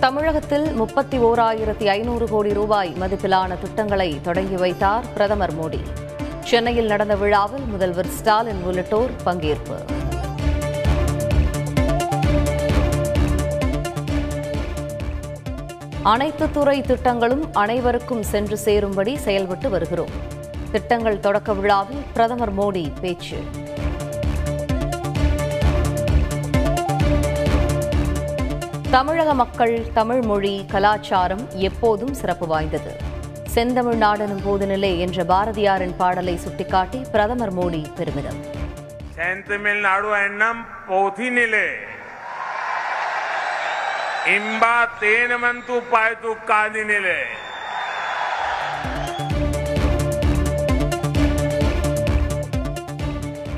தமிழகத்தில் முப்பத்தி ஓராயிரத்தி ஐநூறு கோடி ரூபாய் மதிப்பிலான திட்டங்களை தொடங்கி வைத்தார் பிரதமர் மோடி. சென்னையில் நடந்த விழாவில் முதல்வர் ஸ்டாலின் உள்ளிட்டோர் பங்கேற்பு. அனைத்து துறை திட்டங்களும் அனைவருக்கும் சென்று சேரும்படி செயல்பட்டு வருகிறோம். திட்டங்கள் தொடக்க விழாவில் பிரதமர் மோடி பேச்சு. தமிழக மக்கள் தமிழ் மொழி கலாச்சாரம் எப்போதும் சிறப்பு வாய்ந்தது. செந்தமிழ் நாடனும் போதுநிலை என்ற பாரதியாரின் பாடலை சுட்டிக்காட்டி பிரதமர் மோடி பெருமிதம். செந்தமிழ்நாடு எண்ணம் போதினிலே. இம்பா தேனமந்து பாய்த்து காதினிலே.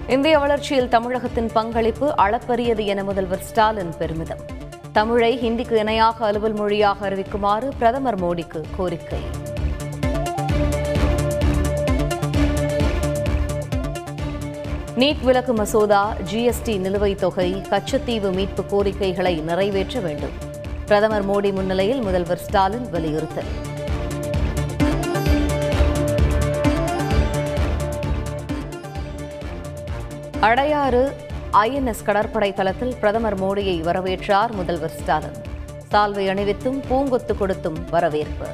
இந்திய வளர்ச்சியில் தமிழகத்தின் பங்களிப்பு அளப்பரியது என முதல்வர் ஸ்டாலின் பெருமிதம். தமிழை ஹிந்திக்கு இணையாக அலுவல் மொழியாக அறிவிக்குமாறு பிரதமர் மோடிக்கு கோரிக்கை. நீட் விலக்கு மசோதா ஜிஎஸ்டி நிலுவைத் தொகை கச்சத்தீவு மீட்பு கோரிக்கைகளை நிறைவேற்ற வேண்டும். பிரதமர் மோடி முன்னிலையில் முதல்வர் ஸ்டாலின் வலியுறுத்தல். அடையாறு ஐஎன்எஸ் கடற்படை தளத்தில் பிரதமர் மோடியை வரவேற்றார் முதல்வர் ஸ்டாலின். சால்வை அணிவித்தும் பூங்கொத்து கொடுத்தும் வரவேற்பு.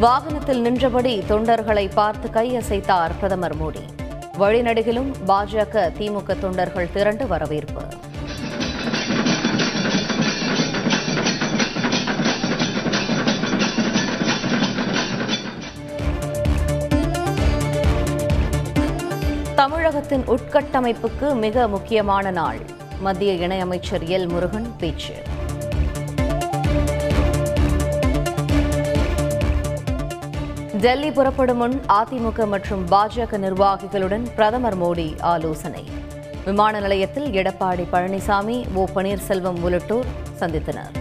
வாகனத்தில் நின்றபடி தொண்டர்களை பார்த்து கையசைத்தார் பிரதமர் மோடி. வழிநடுகிலும் பாஜக திமுக தொண்டர்கள் திரண்டு வரவேற்பு. தமிழகத்தின் உட்கட்டமைப்புக்கு மிக முக்கியமான நாள். மத்திய இணையமைச்சர் எல். முருகன் பேச்சு. டெல்லி புறப்படும் முன் அதிமுக மற்றும் பாஜக நிர்வாகிகளுடன் பிரதமர் மோடி ஆலோசனை. விமான நிலையத்தில் எடப்பாடி பழனிசாமி ஓ. பன்னீர்செல்வம் உள்ளிட்டோர் சந்தித்தனர்.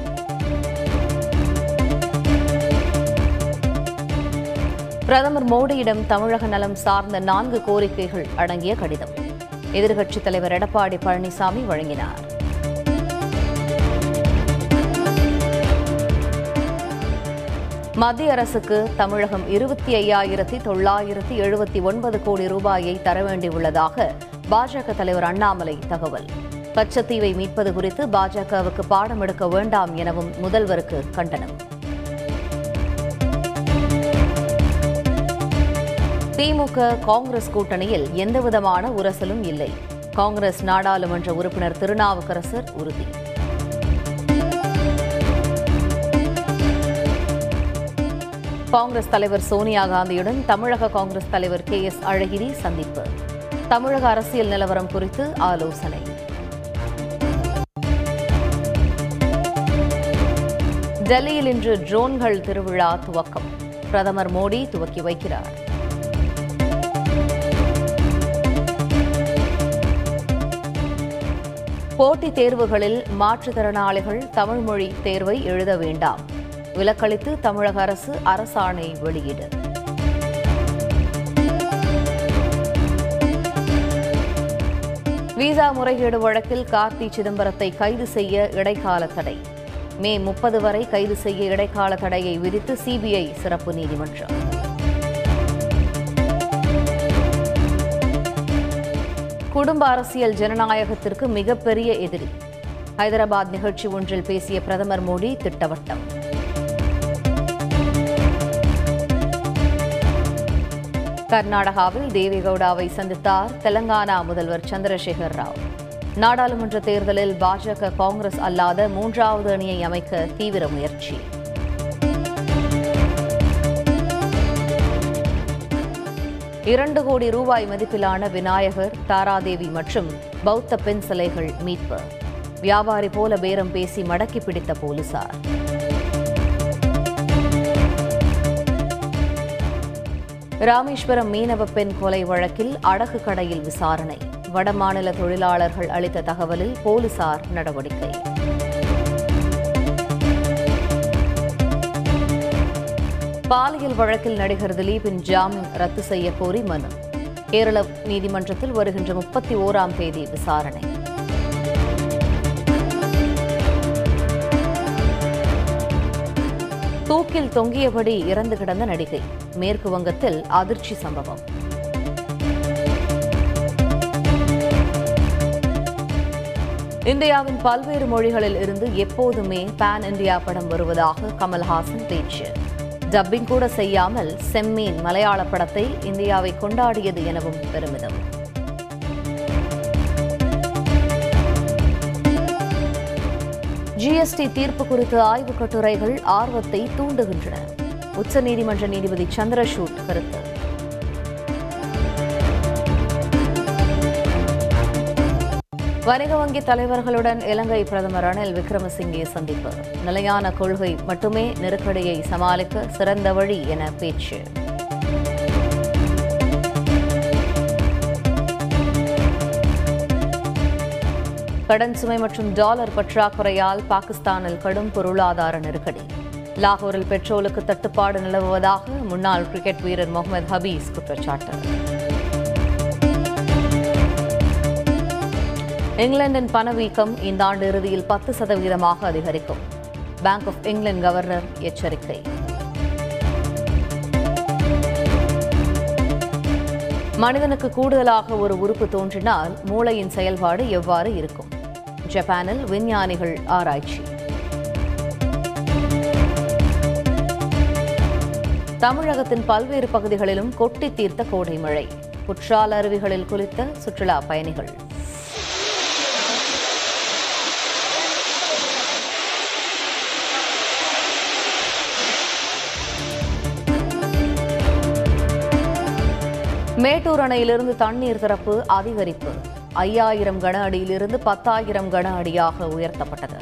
பிரதமர் மோடியிடம் தமிழக நலம் சார்ந்த நான்கு கோரிக்கைகள் அடங்கிய கடிதம். எதிர்க்கட்சித் தலைவர் எடப்பாடி பழனிசாமி வழங்கினார். மத்திய அரசுக்கு தமிழகம் இருபத்தி ஐயாயிரத்தி தொள்ளாயிரத்தி எழுபத்தி ஒன்பது கோடி ரூபாயை தர வேண்டியுள்ளதாக பாஜக தலைவர் அண்ணாமலை தகவல். கச்சத்தீவை மீட்பது குறித்து பாஜகவுக்கு பாடம் எடுக்க வேண்டாம் எனவும் முதல்வருக்கு கண்டனம். திமுக காங்கிரஸ் கூட்டணியில் எந்தவிதமான உரசலும் இல்லை. காங்கிரஸ் நாடாளுமன்ற உறுப்பினர் திருநாவுக்கரசர் உறுதி. காங்கிரஸ் தலைவர் சோனியா காந்தியுடன் தமிழக காங்கிரஸ் தலைவர் கே எஸ் அழகிரி சந்திப்பு. தமிழக அரசியல் நிலவரம் குறித்து ஆலோசனை. டெல்லியில் இன்று ட்ரோன்கள் திருவிழா துவக்கம். பிரதமர் மோடி துவக்கி வைக்கிறார். போட்டித் தேர்வுகளில் மாற்றுத்திறனாளிகள் தமிழ் மொழி தேர்வை எழுத வேண்டாம். விலக்களித்து தமிழக அரசு அரசாணை வெளியீடு. விசா முறைகேடு வழக்கில் கார்த்தி சிதம்பரத்தை கைது செய்ய இடைக்கால தடை. மே முப்பது வரை கைது செய்ய இடைக்கால தடையை விதித்து சிபிஐ சிறப்பு நீதிமன்றம். குடும்ப அரசியல் ஜனநாயகத்திற்கு மிகப்பெரிய எதிரி. ஹைதராபாத் நிகழ்ச்சி ஒன்றில் பேசிய பிரதமர் மோடி திட்டவட்டம். கர்நாடகாவில் தேவேகவுடாவை சந்தித்தார் தெலங்கானா முதல்வர் சந்திரசேகர் ராவ். நாடாளுமன்ற தேர்தலில் பாஜக காங்கிரஸ் அல்லாத மூன்றாவது அணியை அமைக்க தீவிர முயற்சி. இரண்டு கோடி ரூபாய் மதிப்பிலான விநாயகர் தாராதேவி மற்றும் பௌத்த பெண் சிலைகள் மீட்பு. வியாபாரி போல பேரம் பேசி மடக்கி பிடித்த போலீசார். ராமேஸ்வரம் மீனவ பெண் கொலை வழக்கில் அடகு கடையில் விசாரணை. வடமாநில தொழிலாளர்கள் அளித்த தகவலில் போலீசார் நடவடிக்கை. பாலியல் வழக்கில் நடிகர் திலீபின் ஜாமீன் ரத்து செய்ய கோரி மனு. கேரள நீதிமன்றத்தில் வருகின்ற முப்பத்தி ஓராம் தேதி விசாரணை. தூக்கில் தொங்கியபடி இறந்து கிடந்த நடிகை. மேற்கு வங்கத்தில் அதிர்ச்சி சம்பவம். இந்தியாவின் பல்வேறு மொழிகளில் இருந்து எப்போதுமே பேன் இந்தியா படம் வருவதாக கமல்ஹாசன் பேச்சு. டப்பிங் கூட செய்யாமல் செம்மீன் மலையாள படத்தை இந்தியாவை கொண்டாடியது எனவும் பெருமிதம். ஜிஎஸ்டி தீர்ப்பு குறித்த ஆய்வுக் கட்டுரைகள் ஆர்வத்தை தூண்டுகின்றன. உச்சநீதிமன்ற நீதிபதி சந்திரசூட் கருத்து. வணிக வங்கி தலைவர்களுடன் இலங்கை பிரதமர் ரணில் விக்ரமசிங்கே சந்திப்பு. நிலையான கொள்கை மட்டுமே நெருக்கடியை சமாளிக்க சிறந்த வழி என பேச்சு. கடன் சுமை மற்றும் டாலர் பற்றாக்குறையால் பாகிஸ்தானில் கடும் பொருளாதார நெருக்கடி. லாகூரில் பெட்ரோலுக்கு தட்டுப்பாடு நிலவுவதாக முன்னாள் கிரிக்கெட் வீரர் முகமது ஹபீஸ் குற்றச்சாட்டு. இங்கிலாந்தின் பணவீக்கம் இந்த ஆண்டு இறுதியில் பத்து சதவீதமாக அதிகரிக்கும். பேங்க் ஆஃப் இங்கிலாந்து கவர்னர் எச்சரிக்கை. மனிதனுக்கு கூடுதலாக ஒரு உறுப்பு தோன்றினால் மூளையின் செயல்பாடு எவ்வாறு இருக்கும்? ஜப்பானில் விஞ்ஞானிகள் ஆராய்ச்சி. தமிழகத்தின் பல்வேறு பகுதிகளிலும் கொட்டி தீர்த்த கோடை மழை. குற்றால அருவிகளில் குளித்த சுற்றுலா பயணிகள். மேட்டூர் அணையிலிருந்து தண்ணீர் திறப்பு அதிகரிப்பு. ஐயாயிரம் கன அடியிலிருந்து பத்தாயிரம் கன அடியாக உயர்த்தப்பட்டது.